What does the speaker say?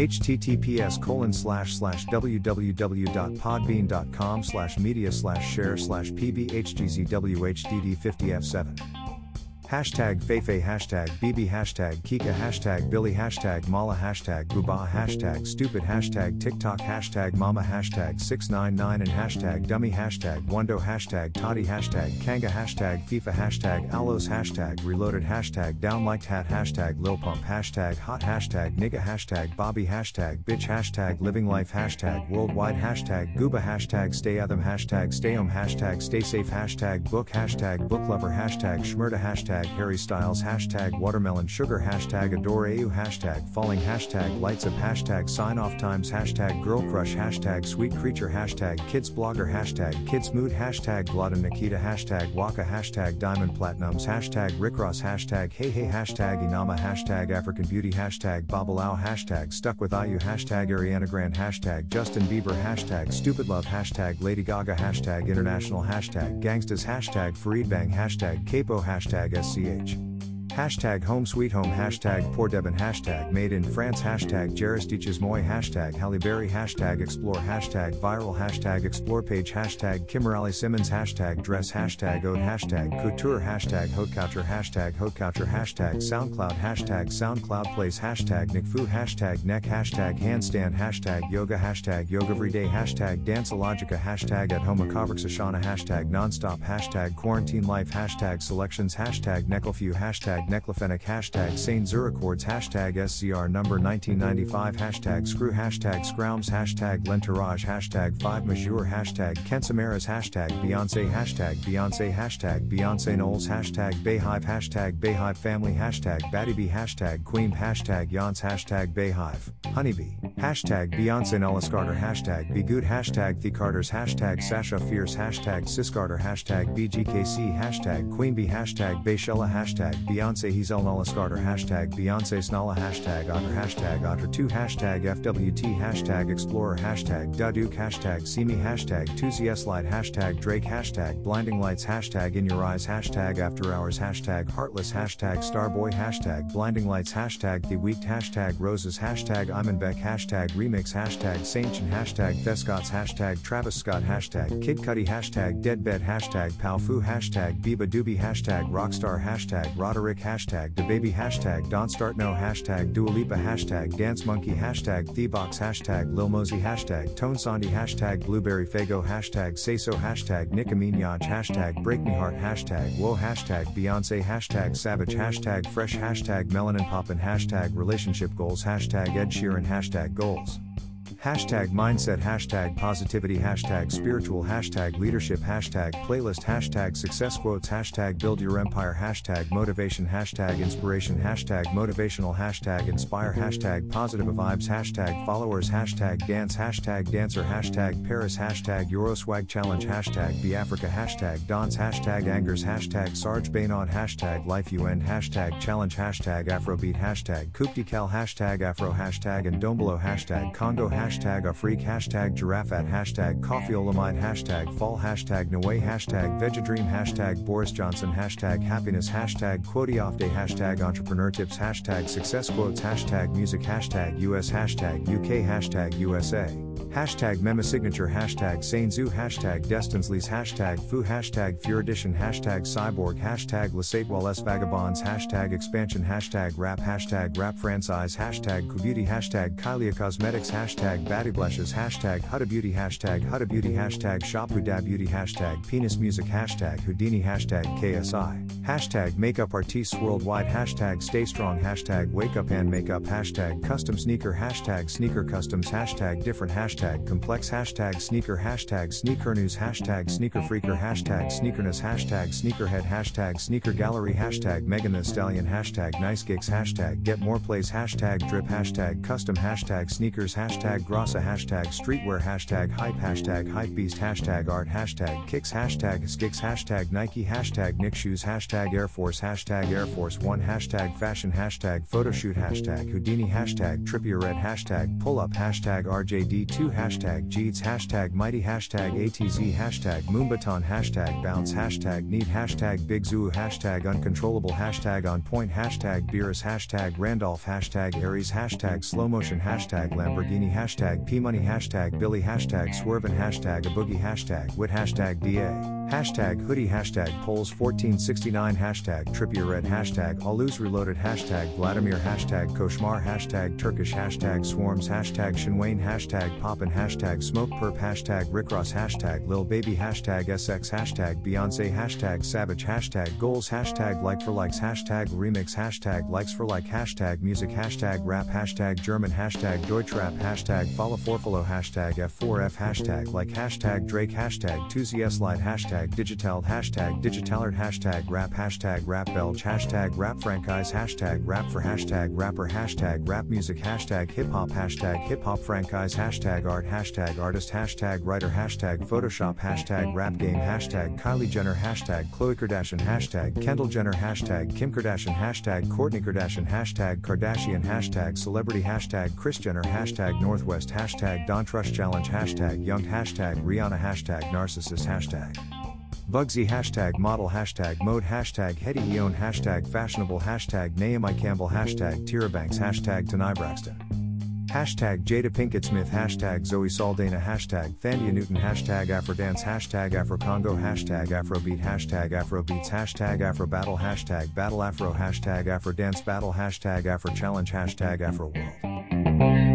https colon slash slash www.podbean.com slash media slash share slash pbhgzwhdd50f7 Hashtag Feifei Hashtag BB Hashtag Kika Hashtag Billy Hashtag Mala Hashtag Buba Hashtag Stupid Hashtag TikTok Hashtag Mama Hashtag 699 and Hashtag Dummy Hashtag Wando Hashtag Toddy Hashtag Kanga Hashtag FIFA Hashtag Alos Hashtag Reloaded Hashtag Downliked Hat Hashtag Lil Pump Hashtag Hot Hashtag Nigga Hashtag Bobby Hashtag Bitch Hashtag Living Life Hashtag Worldwide Hashtag Gooba Hashtag Stay Adam Hashtag Stay Home Hashtag Stay Safe Hashtag Book Hashtag Book Lover Hashtag Schmurda Hashtag hashtag Harry Styles, hashtag watermelon sugar, hashtag adore AU, hashtag falling, hashtag lights up, hashtag sign off times, hashtag girl crush, hashtag sweet creature, hashtag kids blogger, hashtag kids mood, hashtag Vlada Nikita, hashtag Waka, hashtag diamond platinums, hashtag Rick Ross, hashtag hey hey, hashtag Inama, hashtag African beauty, hashtag Babalao, hashtag stuck with IU, hashtag Ariana Grande, hashtag Justin Bieber, hashtag stupid love, hashtag Lady Gaga, hashtag international, hashtag gangstas, hashtag Farid Bang, hashtag Capo, hashtag SCH. Hashtag home sweet home hashtag poor Debin hashtag made in France hashtag Jaristiches Moi hashtag Halle Berry hashtag explore hashtag viral hashtag explore page hashtag Kimberly Simmons hashtag dress hashtag ode hashtag couture hashtag haute couture hashtag haute couture hashtag SoundCloud hashtag SoundCloud place hashtag Nickfu hashtag neck hashtag handstand hashtag yoga hashtag yoga everyday hashtag danceologica hashtag at home hashtag nonstop hashtag quarantine life hashtag selections hashtag necklefew hashtag hashtag Neclofenic hashtag Saint Zurichords hashtag SCR number 1995 hashtag Screw hashtag Scroums hashtag Lentourage hashtag 5 Majour hashtag Kensamaras hashtag Beyonce hashtag Beyonce hashtag Beyonce Knowles hashtag BeyHive hashtag BeyHive Family hashtag Battybee hashtag Queen hashtag Yance hashtag BeyHive. Honeybee hashtag Beyonce Nellis Carter. Hashtag Be Good. Hashtag The Carters. Hashtag Sasha Fierce. Hashtag Siscarter hashtag BGKC hashtag Queenbee hashtag Bayshella. Hashtag Beyonce. He's El Nala Scarter hashtag Beyonce Snala. Hashtag Otter. Hashtag Otter2 hashtag FWT hashtag Explorer. Hashtag Daduke hashtag See Me. Hashtag Tuesday Slide hashtag Drake. Hashtag Blinding Lights. Hashtag In Your Eyes. Hashtag After Hours. Hashtag Heartless. Hashtag Starboy. Hashtag Blinding Lights. Hashtag The Weeknd hashtag Roses. Hashtag Imanbek hashtag Remix hashtag Saintchen hashtag Thescotts hashtag Travis Scott hashtag Kid Cudi hashtag Deadbed hashtag Palfu hashtag Biba Doobie hashtag Rockstar hashtag Roderick hashtag DaBaby hashtag Don't Start No hashtag Dua Lipa hashtag Dance Monkey hashtag Thebox hashtag Lil Mosey hashtag Tone Sandy hashtag Blueberry Faygo hashtag Say So hashtag Nicki hashtag Break Me Heart hashtag Whoa hashtag Beyonce hashtag Savage hashtag Fresh hashtag Melanin Poppin hashtag Relationship Goals hashtag Ed Sheeran hashtag Goals hashtag mindset hashtag positivity hashtag spiritual hashtag leadership hashtag playlist hashtag success quotes hashtag build your empire hashtag motivation hashtag inspiration hashtag motivational hashtag inspire hashtag positive vibes hashtag followers hashtag dance hashtag dancer hashtag paris hashtag euroswag challenge hashtag be africa hashtag dance hashtag angers hashtag sarge bainon hashtag life un hashtag challenge hashtag afrobeat hashtag kuptikal hashtag afro hashtag and dombolo hashtag congo hashtag hashtag Afreak hashtag Giraffat hashtag Coffeeolamide hashtag Fall hashtag Noe hashtag Vegadream hashtag Boris Johnson hashtag Happiness hashtag Quote Off Day hashtag Entrepreneur Tips hashtag Success Quotes hashtag Music hashtag US hashtag UK hashtag USA hashtag Mema Signature hashtag Sainzu hashtag Destinsleys hashtag Fu hashtag Furidition hashtag Cyborg hashtag Lesatewall Vagabonds hashtag Expansion hashtag Rap hashtag Rap Franchise hashtag Kubeauty hashtag Kylie Cosmetics hashtag hashtag Battyblushes hashtag Huda Beauty hashtag Huda Beauty hashtag Shop Huda Beauty hashtag Penis Music hashtag Houdini hashtag KSI hashtag Makeup Artists Worldwide hashtag Stay Strong hashtag Wake Up and Makeup hashtag Custom Sneaker hashtag Sneaker Customs hashtag Different hashtag Complex hashtag Sneaker hashtag Sneaker News hashtag Sneaker Freaker hashtag Sneakerness hashtag Sneakerhead hashtag Sneaker Gallery hashtag Megan Thee Stallion hashtag Nice Gigs hashtag Get More Plays hashtag Drip hashtag Custom hashtag Sneakers hashtag Grasa hashtag streetwear hashtag hype hashtag hypebeast hashtag art hashtag kicks hashtag skicks hashtag Nike hashtag Nick shoes hashtag Air Force hashtag Air Force One hashtag fashion hashtag photoshoot hashtag Houdini hashtag trippy red hashtag pull up hashtag RJD2 Jew hashtag Jeeds hashtag Mighty hashtag ATZ hashtag Moombahton hashtag Bounce hashtag Need hashtag Big Zoo hashtag Uncontrollable hashtag On Point hashtag Beerus hashtag Randolph hashtag Aries hashtag Slow Motion hashtag Lamborghini hashtag P Money hashtag Billy hashtag Swervin hashtag A Boogie hashtag Wit hashtag DA Hashtag hoodie hashtag polls 1469 hashtag Trippier red hashtag Alus reloaded hashtag Vladimir hashtag Koshmar hashtag Turkish hashtag swarms hashtag Shinwane hashtag poppin hashtag smoke perp hashtag Rickross hashtag Lil Baby hashtag SX hashtag Beyonce hashtag Savage hashtag goals hashtag like for likes hashtag remix hashtag likes for like hashtag music hashtag rap hashtag German hashtag Deutschrap hashtag follow forfollow hashtag F4F hashtag like hashtag Drake hashtag 2ZS light hashtag hashtag digital hashtag digitalert hashtag rap hashtag rap belge hashtag rap franchise hashtag rap for hashtag rapper hashtag rap music hashtag hip hop hashtag hip hop franchise hashtag art hashtag artist hashtag writer hashtag photoshop hashtag rap game hashtag Kylie Jenner hashtag Khloe Kardashian hashtag Kendall Jenner hashtag Kim Kardashian hashtag Kourtney Kardashian hashtag Kardashian hashtag celebrity hashtag Kris Jenner hashtag Northwest hashtag Don Trust Challenge hashtag Young hashtag Rihanna hashtag Narcissist hashtag Bugsy hashtag model hashtag mode hashtag Hetty Eon hashtag fashionable hashtag Naomi Campbell hashtag Tyra Banks hashtag Tanai Braxton. Hashtag Jada Pinkett Smith hashtag Zoe Saldana hashtag Thandie Newton hashtag Afrodance hashtag Afrocongo hashtag Afrobeat hashtag Afrobeats hashtag Afrobattle hashtag Battle Afro hashtag Afrodance Battle hashtag Afro Challenge hashtag Afro World.